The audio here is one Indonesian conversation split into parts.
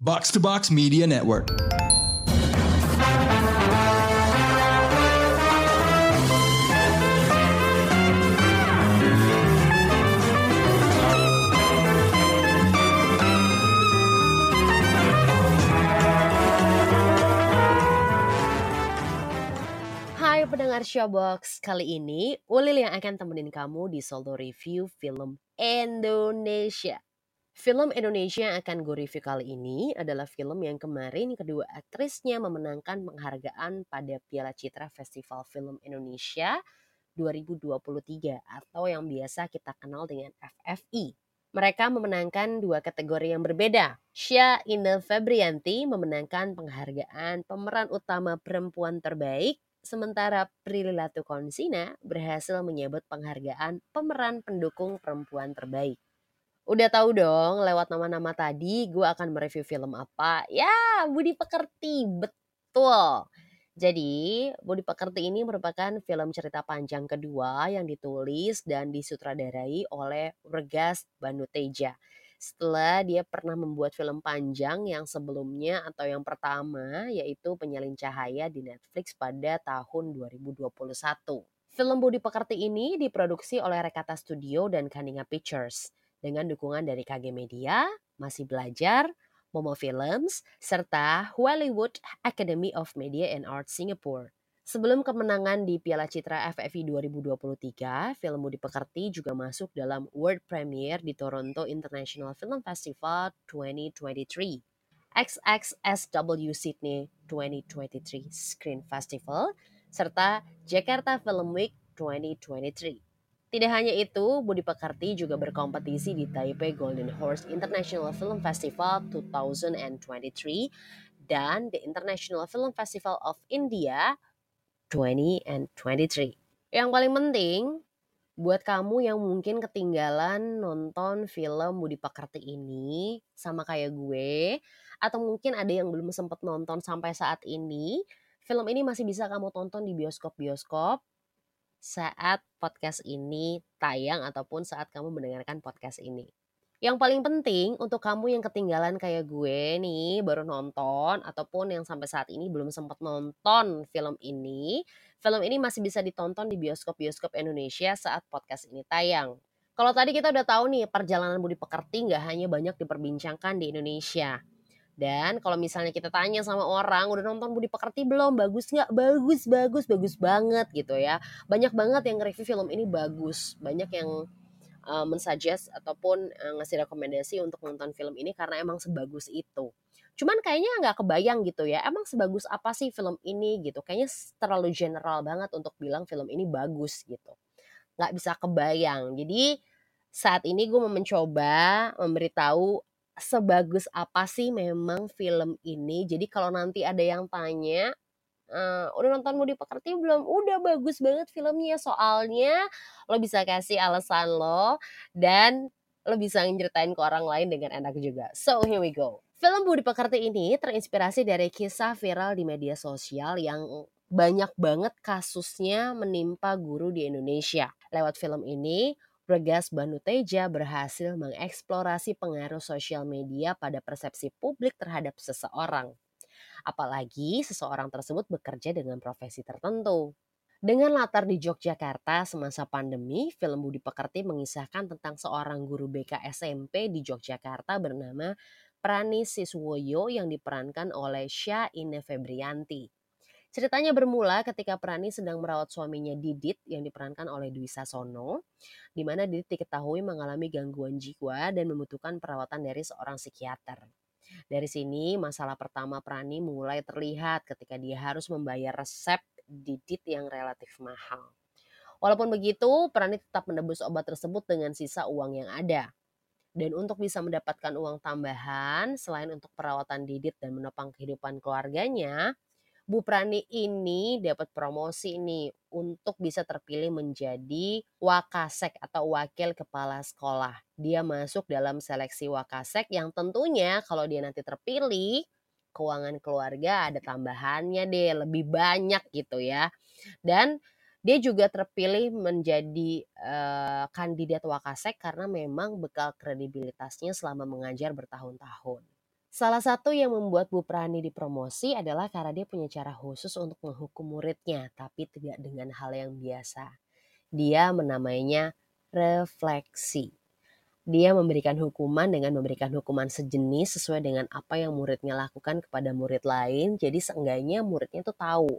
Box to Box Media Network. Hai pendengar Showbox, kali ini Ulil yang akan temenin kamu di solo review film Indonesia. Film Indonesia yang akan gue review kali ini adalah film yang kemarin kedua aktrisnya memenangkan penghargaan pada Piala Citra Festival Film Indonesia 2023 atau yang biasa kita kenal dengan FFI. Mereka memenangkan dua kategori yang berbeda. Sya Ina Febrianti memenangkan penghargaan pemeran utama perempuan terbaik Sementara Prilly Latukonsina berhasil menyebut penghargaan pemeran pendukung perempuan terbaik. Udah tahu dong lewat nama-nama tadi gue akan mereview film apa? Ya, Budi Pekerti, betul. Jadi, Budi Pekerti ini merupakan film cerita panjang kedua yang ditulis dan disutradarai oleh Regas Banuteja setelah dia pernah membuat film panjang yang sebelumnya atau yang pertama yaitu Penyalin Cahaya di Netflix pada tahun 2021. Film Budi Pekerti ini diproduksi oleh Rekata Studio dan Kaninga Pictures dengan dukungan dari KG Media, Masih Belajar, Momo Films, serta Hollywood Academy of Media and Art Singapore. Sebelum kemenangan di Piala Citra FFI 2023, film Budi Pekerti juga masuk dalam world premiere di Toronto International Film Festival 2023, XXSW Sydney 2023 Screen Festival, serta Jakarta Film Week 2023. Tidak hanya itu, Budi Pekerti juga berkompetisi di Taipei Golden Horse International Film Festival 2023 dan the International Film Festival of India 20 and 23. Yang paling penting buat kamu yang mungkin ketinggalan nonton film Budi Pekerti ini sama kayak gue atau mungkin ada yang belum sempat nonton sampai saat ini, film ini masih bisa kamu tonton di bioskop-bioskop saat podcast ini tayang ataupun saat kamu mendengarkan podcast ini. Yang paling penting untuk kamu yang ketinggalan kayak gue nih baru nonton ataupun yang sampai saat ini belum sempat nonton film ini, film ini masih bisa ditonton di bioskop-bioskop Indonesia saat podcast ini tayang. Kalau tadi kita udah tahu nih perjalanan Budi Pekerti nggak hanya banyak diperbincangkan di Indonesia. Dan kalau misalnya kita tanya sama orang udah nonton Budi Pekerti belum bagus nggak bagus bagus bagus banget gitu ya banyak banget yang review film ini bagus banyak yang uh, mensuggest ataupun uh, ngasih rekomendasi untuk nonton film ini karena emang sebagus itu. Cuman kayaknya nggak kebayang gitu ya, emang sebagus apa sih film ini gitu. Kayaknya terlalu general banget untuk bilang film ini bagus gitu. Nggak bisa kebayang. Jadi saat ini gue mau mencoba memberitahu sebagus apa sih memang film ini. Jadi kalau nanti ada yang tanya, Uh, udah nonton Budi Pekerti belum? Udah bagus banget filmnya. Soalnya lo bisa kasih alasan lo dan lo bisa ngeritain ke orang lain dengan enak juga. So here we go. Film Budi Pekerti ini terinspirasi dari kisah viral di media sosial yang banyak banget kasusnya menimpa guru di Indonesia. Lewat film ini, Regas Banuteja berhasil mengeksplorasi pengaruh sosial media pada persepsi publik terhadap seseorang apalagi seseorang tersebut bekerja dengan profesi tertentu. Dengan latar di Yogyakarta semasa pandemi, film Budi Pekerti mengisahkan tentang seorang guru BK SMP di Yogyakarta bernama Prani Siswoyo yang diperankan oleh Syah Ine Febrianti. Ceritanya bermula ketika Prani sedang merawat suaminya Didit yang diperankan oleh Dwi Sasono, di mana Didit diketahui mengalami gangguan jiwa dan membutuhkan perawatan dari seorang psikiater. Dari sini masalah pertama Prani mulai terlihat ketika dia harus membayar resep didit yang relatif mahal. Walaupun begitu, Prani tetap menebus obat tersebut dengan sisa uang yang ada. Dan untuk bisa mendapatkan uang tambahan, selain untuk perawatan didit dan menopang kehidupan keluarganya, Bu Prani ini dapat promosi nih untuk bisa terpilih menjadi wakasek atau wakil kepala sekolah. Dia masuk dalam seleksi wakasek yang tentunya kalau dia nanti terpilih keuangan keluarga ada tambahannya deh lebih banyak gitu ya. Dan dia juga terpilih menjadi uh, kandidat wakasek karena memang bekal kredibilitasnya selama mengajar bertahun-tahun. Salah satu yang membuat Bu Prani dipromosi adalah karena dia punya cara khusus untuk menghukum muridnya, tapi tidak dengan hal yang biasa. Dia menamainya refleksi. Dia memberikan hukuman dengan memberikan hukuman sejenis sesuai dengan apa yang muridnya lakukan kepada murid lain. Jadi seenggaknya muridnya tuh tahu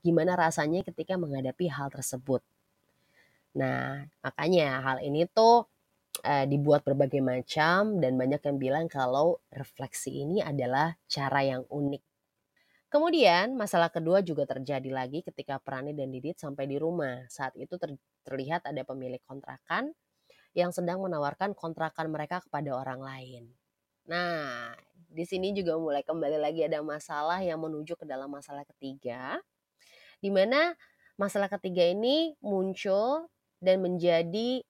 gimana rasanya ketika menghadapi hal tersebut. Nah, makanya hal ini tuh uh, dibuat berbagai macam dan banyak yang bilang kalau refleksi ini adalah cara yang unik. Kemudian masalah kedua juga terjadi lagi ketika Prani dan Didit sampai di rumah. Saat itu ter terlihat ada pemilik kontrakan yang sedang menawarkan kontrakan mereka kepada orang lain. Nah, di sini juga mulai kembali lagi ada masalah yang menuju ke dalam masalah ketiga, di mana masalah ketiga ini muncul dan menjadi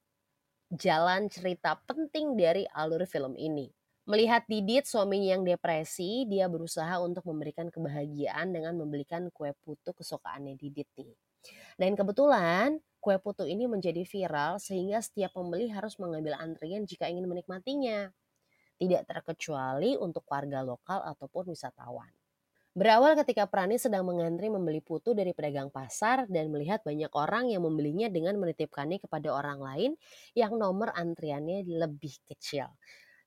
jalan cerita penting dari alur film ini. Melihat Didit, suaminya yang depresi, dia berusaha untuk memberikan kebahagiaan dengan membelikan kue putu kesukaannya Didit nih. Dan kebetulan kue putu ini menjadi viral sehingga setiap pembeli harus mengambil antrian jika ingin menikmatinya. Tidak terkecuali untuk warga lokal ataupun wisatawan. Berawal ketika Prani sedang mengantri membeli putu dari pedagang pasar dan melihat banyak orang yang membelinya dengan menitipkannya kepada orang lain yang nomor antriannya lebih kecil.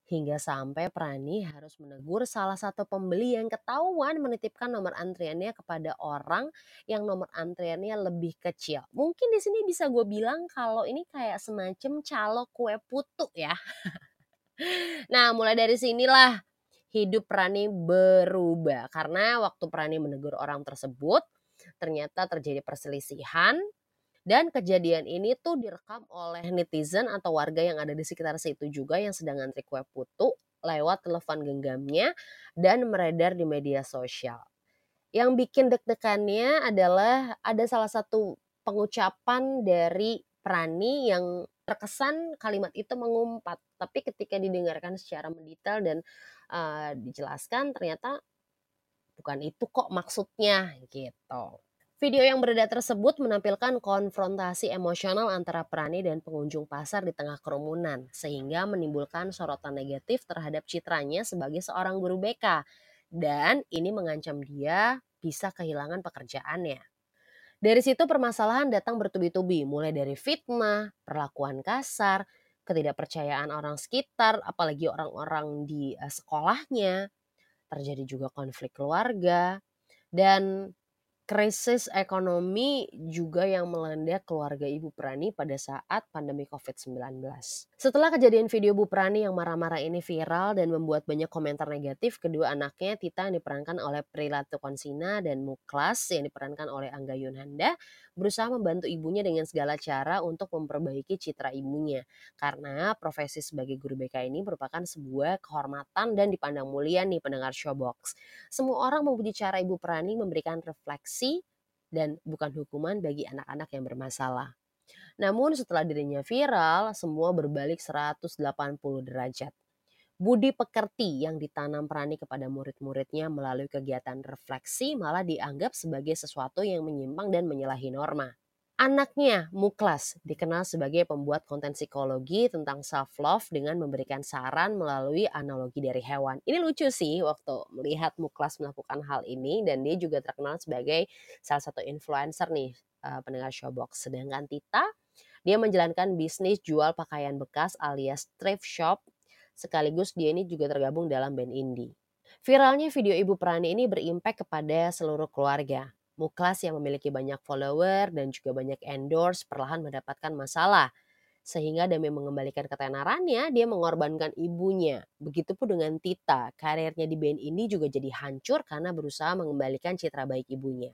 Hingga sampai Prani harus menegur salah satu pembeli yang ketahuan menitipkan nomor antriannya kepada orang yang nomor antriannya lebih kecil. Mungkin di sini bisa gue bilang kalau ini kayak semacam calo kue putu ya. nah mulai dari sinilah hidup Prani berubah karena waktu Prani menegur orang tersebut ternyata terjadi perselisihan dan kejadian ini tuh direkam oleh netizen atau warga yang ada di sekitar situ juga yang sedang ngantri kue putu lewat telepon genggamnya dan meredar di media sosial. Yang bikin deg-degannya adalah ada salah satu pengucapan dari Prani yang terkesan kalimat itu mengumpat, tapi ketika didengarkan secara mendetail dan uh, dijelaskan ternyata bukan itu kok maksudnya gitu. Video yang beredar tersebut menampilkan konfrontasi emosional antara Prani dan pengunjung pasar di tengah kerumunan, sehingga menimbulkan sorotan negatif terhadap citranya sebagai seorang guru BK. Dan ini mengancam dia bisa kehilangan pekerjaannya. Dari situ permasalahan datang bertubi-tubi, mulai dari fitnah, perlakuan kasar, ketidakpercayaan orang sekitar, apalagi orang-orang di uh, sekolahnya. Terjadi juga konflik keluarga dan krisis ekonomi juga yang melanda keluarga Ibu Prani pada saat pandemi COVID-19. Setelah kejadian video Bu Prani yang marah-marah ini viral dan membuat banyak komentar negatif, kedua anaknya Tita yang diperankan oleh Prilatu Konsina dan Muklas yang diperankan oleh Angga Yunanda berusaha membantu ibunya dengan segala cara untuk memperbaiki citra ibunya. Karena profesi sebagai guru BK ini merupakan sebuah kehormatan dan dipandang mulia nih pendengar Showbox. Semua orang memuji cara Ibu Prani memberikan refleksi dan bukan hukuman bagi anak-anak yang bermasalah. Namun setelah dirinya viral, semua berbalik 180 derajat. Budi pekerti yang ditanam Prani kepada murid-muridnya melalui kegiatan refleksi malah dianggap sebagai sesuatu yang menyimpang dan menyalahi norma. Anaknya, Muklas, dikenal sebagai pembuat konten psikologi tentang self-love dengan memberikan saran melalui analogi dari hewan. Ini lucu sih waktu melihat Muklas melakukan hal ini dan dia juga terkenal sebagai salah satu influencer nih uh, pendengar Showbox. Sedangkan Tita, dia menjalankan bisnis jual pakaian bekas alias thrift shop Sekaligus dia ini juga tergabung dalam band indie. Viralnya video Ibu Prani ini berimpact kepada seluruh keluarga. Muklas yang memiliki banyak follower dan juga banyak endorse perlahan mendapatkan masalah. Sehingga demi mengembalikan ketenarannya, dia mengorbankan ibunya. Begitupun dengan Tita, karirnya di band ini juga jadi hancur karena berusaha mengembalikan citra baik ibunya.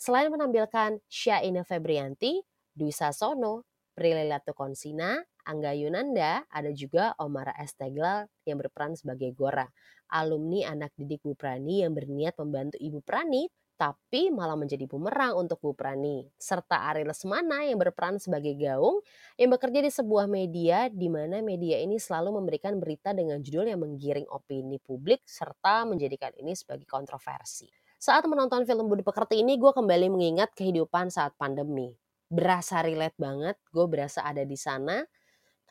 Selain menampilkan Syaina Febrianti, Dwi Sasono, Prilly Latukonsina, Angga Yunanda, ada juga Omara Esteglal yang berperan sebagai Gora, alumni anak didik Bu Prani yang berniat membantu Ibu Prani tapi malah menjadi bumerang untuk Bu Prani. Serta Ari Lesmana yang berperan sebagai Gaung yang bekerja di sebuah media di mana media ini selalu memberikan berita dengan judul yang menggiring opini publik serta menjadikan ini sebagai kontroversi. Saat menonton film Budi Pekerti ini gue kembali mengingat kehidupan saat pandemi. Berasa relate banget, gue berasa ada di sana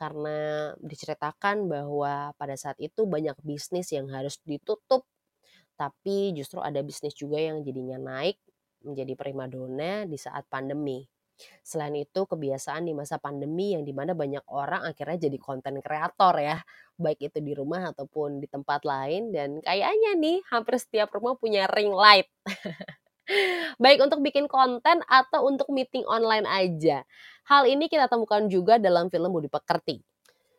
karena diceritakan bahwa pada saat itu banyak bisnis yang harus ditutup tapi justru ada bisnis juga yang jadinya naik menjadi primadona di saat pandemi. Selain itu kebiasaan di masa pandemi yang di mana banyak orang akhirnya jadi konten kreator ya, baik itu di rumah ataupun di tempat lain dan kayaknya nih hampir setiap rumah punya ring light. baik untuk bikin konten atau untuk meeting online aja. Hal ini kita temukan juga dalam film Budi Pekerti.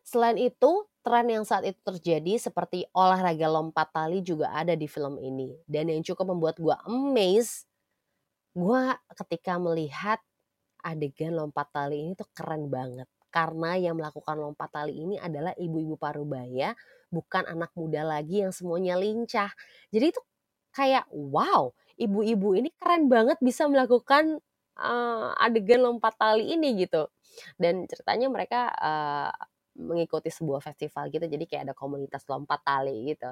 Selain itu, tren yang saat itu terjadi seperti olahraga lompat tali juga ada di film ini. Dan yang cukup membuat gue amazed, gue ketika melihat adegan lompat tali ini tuh keren banget. Karena yang melakukan lompat tali ini adalah ibu-ibu parubaya, bukan anak muda lagi yang semuanya lincah. Jadi itu kayak wow, ibu-ibu ini keren banget bisa melakukan uh, adegan lompat tali ini gitu. Dan ceritanya mereka uh, mengikuti sebuah festival gitu jadi kayak ada komunitas lompat tali gitu.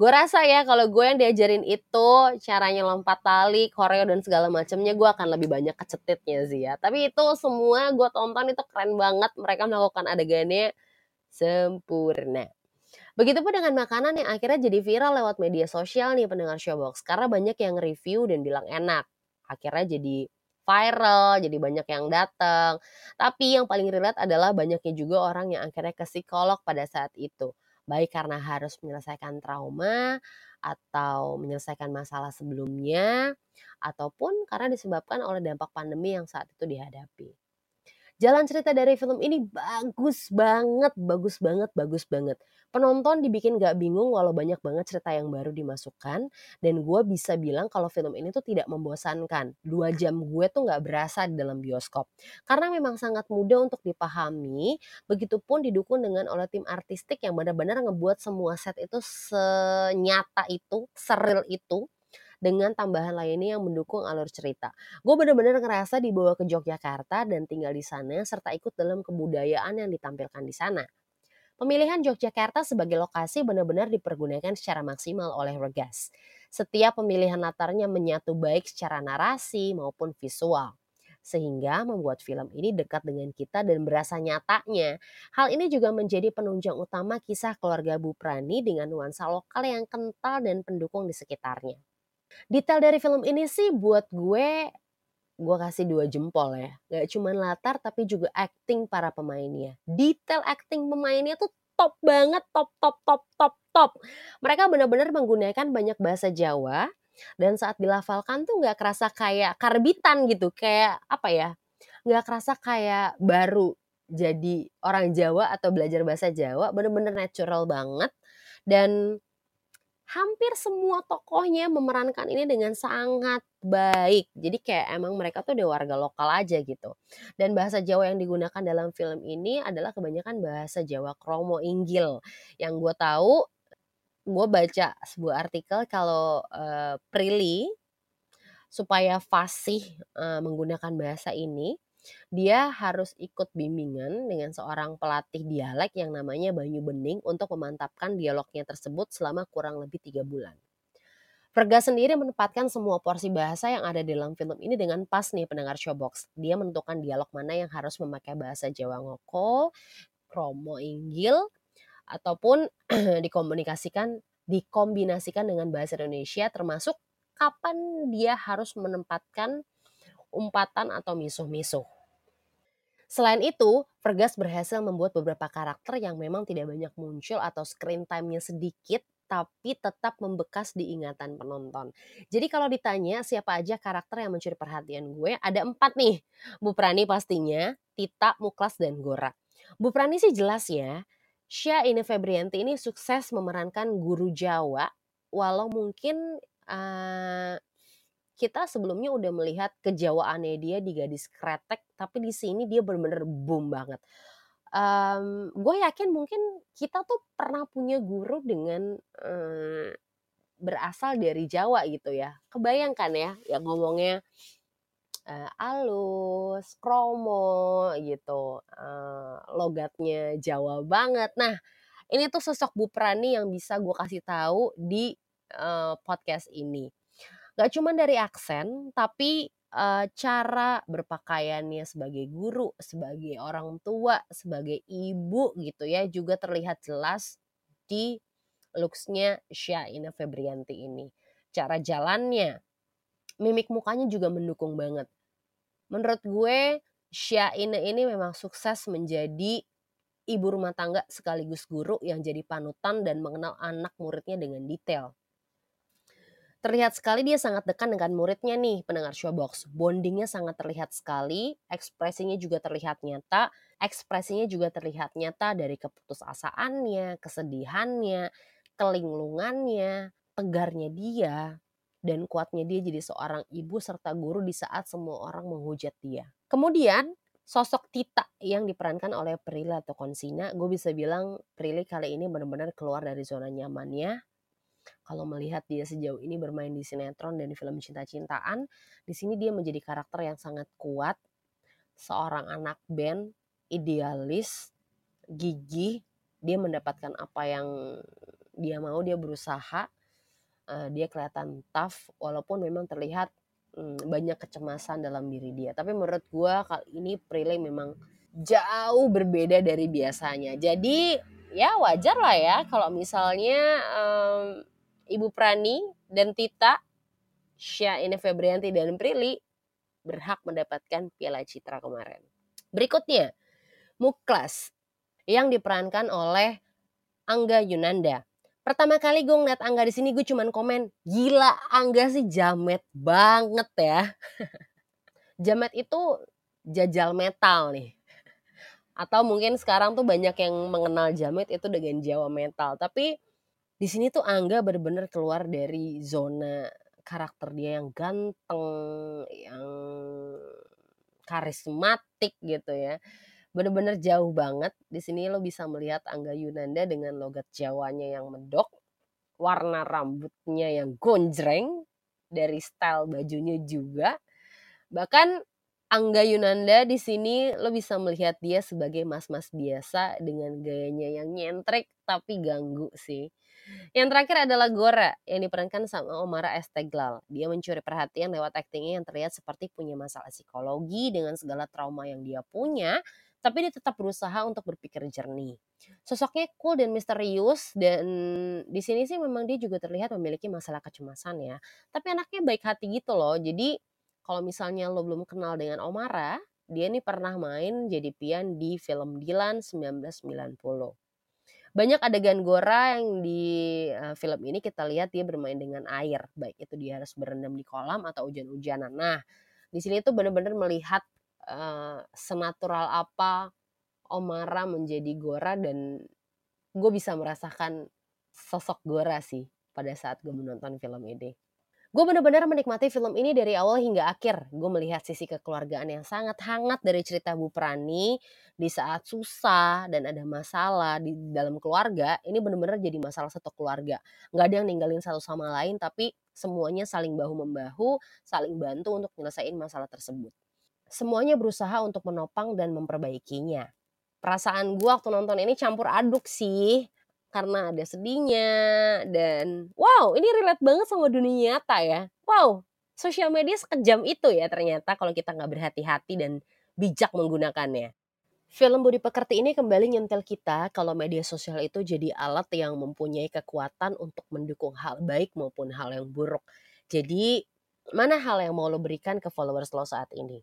Gue rasa ya kalau gue yang diajarin itu caranya lompat tali koreo dan segala macamnya gue akan lebih banyak kecetitnya sih ya. Tapi itu semua gue tonton itu keren banget mereka melakukan adegannya sempurna Begitupun dengan makanan yang akhirnya jadi viral lewat media sosial nih pendengar Showbox. Karena banyak yang review dan bilang enak. Akhirnya jadi viral, jadi banyak yang datang. Tapi yang paling relate adalah banyaknya juga orang yang akhirnya ke psikolog pada saat itu. Baik karena harus menyelesaikan trauma atau menyelesaikan masalah sebelumnya ataupun karena disebabkan oleh dampak pandemi yang saat itu dihadapi. Jalan cerita dari film ini bagus banget, bagus banget, bagus banget. Penonton dibikin gak bingung walau banyak banget cerita yang baru dimasukkan. Dan gue bisa bilang kalau film ini tuh tidak membosankan. Dua jam gue tuh gak berasa di dalam bioskop. Karena memang sangat mudah untuk dipahami. Begitupun didukung dengan oleh tim artistik yang benar-benar ngebuat semua set itu senyata itu, seril itu dengan tambahan lainnya yang mendukung alur cerita. Gue bener-bener ngerasa dibawa ke Yogyakarta dan tinggal di sana serta ikut dalam kebudayaan yang ditampilkan di sana. Pemilihan Yogyakarta sebagai lokasi benar-benar dipergunakan secara maksimal oleh Regas. Setiap pemilihan latarnya menyatu baik secara narasi maupun visual sehingga membuat film ini dekat dengan kita dan berasa nyatanya. Hal ini juga menjadi penunjang utama kisah keluarga Bu Prani dengan nuansa lokal yang kental dan pendukung di sekitarnya. Detail dari film ini sih buat gue gue kasih dua jempol ya. Gak cuma latar tapi juga acting para pemainnya. Detail acting pemainnya tuh top banget, top, top, top, top, top. Mereka benar-benar menggunakan banyak bahasa Jawa dan saat dilafalkan tuh nggak kerasa kayak karbitan gitu, kayak apa ya? Nggak kerasa kayak baru jadi orang Jawa atau belajar bahasa Jawa, bener-bener natural banget dan hampir semua tokohnya memerankan ini dengan sangat baik. Jadi kayak emang mereka tuh udah warga lokal aja gitu. Dan bahasa Jawa yang digunakan dalam film ini adalah kebanyakan bahasa Jawa Kromo Inggil. Yang gue tahu, gue baca sebuah artikel kalau uh, Prilly supaya fasih uh, menggunakan bahasa ini, dia harus ikut bimbingan dengan seorang pelatih dialek yang namanya Banyu Bening untuk memantapkan dialognya tersebut selama kurang lebih tiga bulan. Verga sendiri menempatkan semua porsi bahasa yang ada dalam film ini dengan pas nih pendengar showbox. Dia menentukan dialog mana yang harus memakai bahasa Jawa ngoko, kromo inggil, ataupun dikomunikasikan, dikombinasikan dengan bahasa Indonesia termasuk kapan dia harus menempatkan umpatan atau misuh-misuh. Selain itu, Vergas berhasil membuat beberapa karakter yang memang tidak banyak muncul atau screen time-nya sedikit tapi tetap membekas di ingatan penonton. Jadi kalau ditanya siapa aja karakter yang mencuri perhatian gue, ada empat nih. Bu Prani pastinya, Tita, Muklas, dan Gora. Bu Prani sih jelas ya, Syah ini Febrianti ini sukses memerankan guru Jawa, walau mungkin uh, kita sebelumnya udah melihat kejawaannya dia di Gadis Kretek, tapi di sini dia benar-benar boom banget. Um, gue yakin mungkin kita tuh pernah punya guru dengan um, berasal dari Jawa gitu ya. Kebayangkan ya, yang ngomongnya uh, alus, kromo gitu, uh, logatnya Jawa banget. Nah, ini tuh sosok Bu Prani yang bisa gue kasih tahu di uh, podcast ini. Gak cuma dari aksen, tapi uh, cara berpakaiannya sebagai guru, sebagai orang tua, sebagai ibu gitu ya juga terlihat jelas di looksnya Syaina Febrianti ini. Cara jalannya, mimik mukanya juga mendukung banget. Menurut gue Syaina ini memang sukses menjadi ibu rumah tangga sekaligus guru yang jadi panutan dan mengenal anak muridnya dengan detail. Terlihat sekali dia sangat dekat dengan muridnya nih, pendengar Showbox. Bondingnya sangat terlihat sekali, ekspresinya juga terlihat nyata, ekspresinya juga terlihat nyata dari keputusasaannya, kesedihannya, kelinglungannya, tegarnya dia, dan kuatnya dia jadi seorang ibu serta guru di saat semua orang menghujat dia. Kemudian sosok Tita yang diperankan oleh Prilly atau Konsina, gue bisa bilang Prilly kali ini benar-benar keluar dari zona nyamannya. Kalau melihat dia sejauh ini bermain di sinetron dan di film cinta-cintaan, di sini dia menjadi karakter yang sangat kuat, seorang anak band, idealis, gigih, dia mendapatkan apa yang dia mau, dia berusaha, uh, dia kelihatan tough, walaupun memang terlihat hmm, banyak kecemasan dalam diri dia. Tapi menurut gue kali ini Prilly memang jauh berbeda dari biasanya. Jadi ya wajar lah ya kalau misalnya um, Ibu Prani dan Tita, Syaina Febrianti dan Prilly berhak mendapatkan Piala Citra kemarin. Berikutnya, Muklas yang diperankan oleh Angga Yunanda. Pertama kali gue ngeliat Angga di sini gue cuman komen, gila Angga sih jamet banget ya. jamet itu jajal metal nih. Atau mungkin sekarang tuh banyak yang mengenal jamet itu dengan Jawa metal. Tapi di sini tuh Angga bener-bener keluar dari zona karakter dia yang ganteng, yang karismatik gitu ya bener-bener jauh banget. Di sini lo bisa melihat Angga Yunanda dengan logat Jawanya yang medok, warna rambutnya yang gonjreng, dari style bajunya juga. Bahkan Angga Yunanda di sini lo bisa melihat dia sebagai mas-mas biasa dengan gayanya yang nyentrik tapi ganggu sih. Yang terakhir adalah Gora yang diperankan sama Omara Esteglal. Dia mencuri perhatian lewat aktingnya yang terlihat seperti punya masalah psikologi dengan segala trauma yang dia punya tapi dia tetap berusaha untuk berpikir jernih. Sosoknya cool dan misterius dan di sini sih memang dia juga terlihat memiliki masalah kecemasan ya. Tapi anaknya baik hati gitu loh. Jadi kalau misalnya lo belum kenal dengan Omara, dia nih pernah main jadi pian di film Dilan 1990. Banyak adegan Gora yang di uh, film ini kita lihat dia bermain dengan air, baik itu dia harus berendam di kolam atau hujan-hujanan. Nah, di sini tuh benar-benar melihat uh, senatural apa Omara menjadi Gora dan gue bisa merasakan sosok Gora sih pada saat gue menonton film ini. Gue benar-benar menikmati film ini dari awal hingga akhir. Gue melihat sisi kekeluargaan yang sangat hangat dari cerita Bu Prani di saat susah dan ada masalah di dalam keluarga. Ini benar-benar jadi masalah satu keluarga. Gak ada yang ninggalin satu sama lain, tapi semuanya saling bahu-membahu, saling bantu untuk menyelesaikan masalah tersebut semuanya berusaha untuk menopang dan memperbaikinya. Perasaan gue waktu nonton ini campur aduk sih, karena ada sedihnya dan wow ini relate banget sama dunia nyata ya. Wow, sosial media sekejam itu ya ternyata kalau kita nggak berhati-hati dan bijak menggunakannya. Film Budi Pekerti ini kembali nyentil kita kalau media sosial itu jadi alat yang mempunyai kekuatan untuk mendukung hal baik maupun hal yang buruk. Jadi, mana hal yang mau lo berikan ke followers lo saat ini?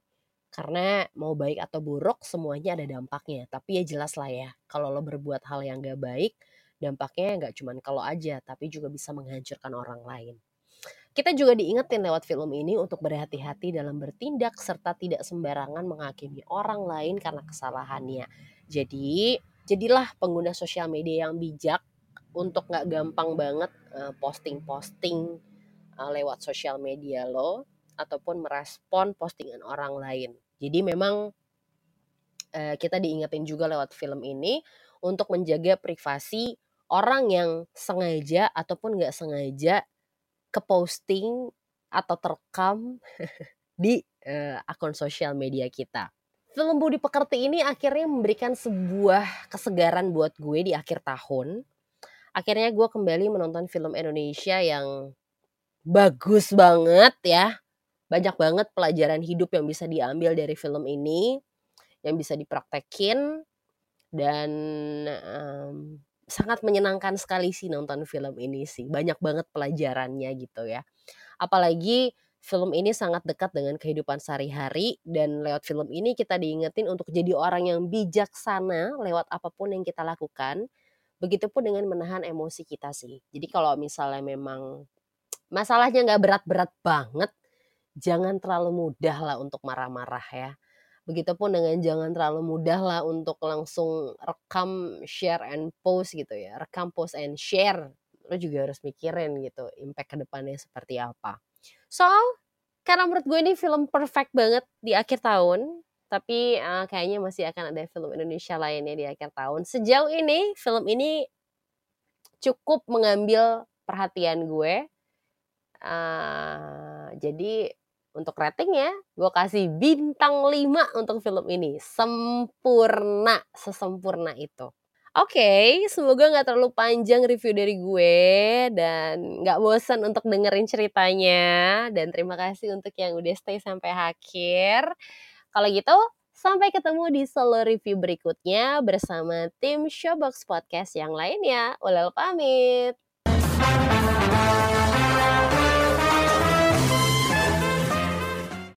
Karena mau baik atau buruk semuanya ada dampaknya. Tapi ya jelas lah ya, kalau lo berbuat hal yang gak baik, dampaknya nggak cuma kalau aja, tapi juga bisa menghancurkan orang lain. Kita juga diingetin lewat film ini untuk berhati-hati dalam bertindak serta tidak sembarangan menghakimi orang lain karena kesalahannya. Jadi, jadilah pengguna sosial media yang bijak untuk nggak gampang banget eh, posting-posting uh, lewat sosial media lo ataupun merespon postingan orang lain. Jadi memang uh, kita diingetin juga lewat film ini untuk menjaga privasi orang yang sengaja ataupun nggak sengaja ke posting atau terekam di uh, akun sosial media kita. Film Budi Pekerti ini akhirnya memberikan sebuah kesegaran buat gue di akhir tahun. Akhirnya gue kembali menonton film Indonesia yang bagus banget ya banyak banget pelajaran hidup yang bisa diambil dari film ini, yang bisa dipraktekin dan um, sangat menyenangkan sekali sih nonton film ini sih. Banyak banget pelajarannya gitu ya. Apalagi film ini sangat dekat dengan kehidupan sehari-hari dan lewat film ini kita diingetin untuk jadi orang yang bijaksana lewat apa pun yang kita lakukan. Begitupun dengan menahan emosi kita sih. Jadi kalau misalnya memang masalahnya nggak berat-berat banget, jangan terlalu mudah lah untuk marah-marah ya. Begitupun dengan jangan terlalu mudah lah untuk langsung rekam, share and post gitu ya. Rekam, post and share. Lo juga harus mikirin gitu impact ke depannya seperti apa. So, karena menurut gue ini film perfect banget di akhir tahun, tapi uh, kayaknya masih akan ada film Indonesia lainnya di akhir tahun. Sejauh ini film ini cukup mengambil perhatian gue. Uh, jadi untuk ratingnya gue kasih bintang 5 untuk film ini. Sempurna, sesempurna itu. Oke, okay, semoga nggak terlalu panjang review dari gue dan nggak bosan untuk dengerin ceritanya. Dan terima kasih untuk yang udah stay sampai akhir. Kalau gitu, sampai ketemu di solo review berikutnya bersama tim Showbox Podcast yang lainnya. Ulel pamit.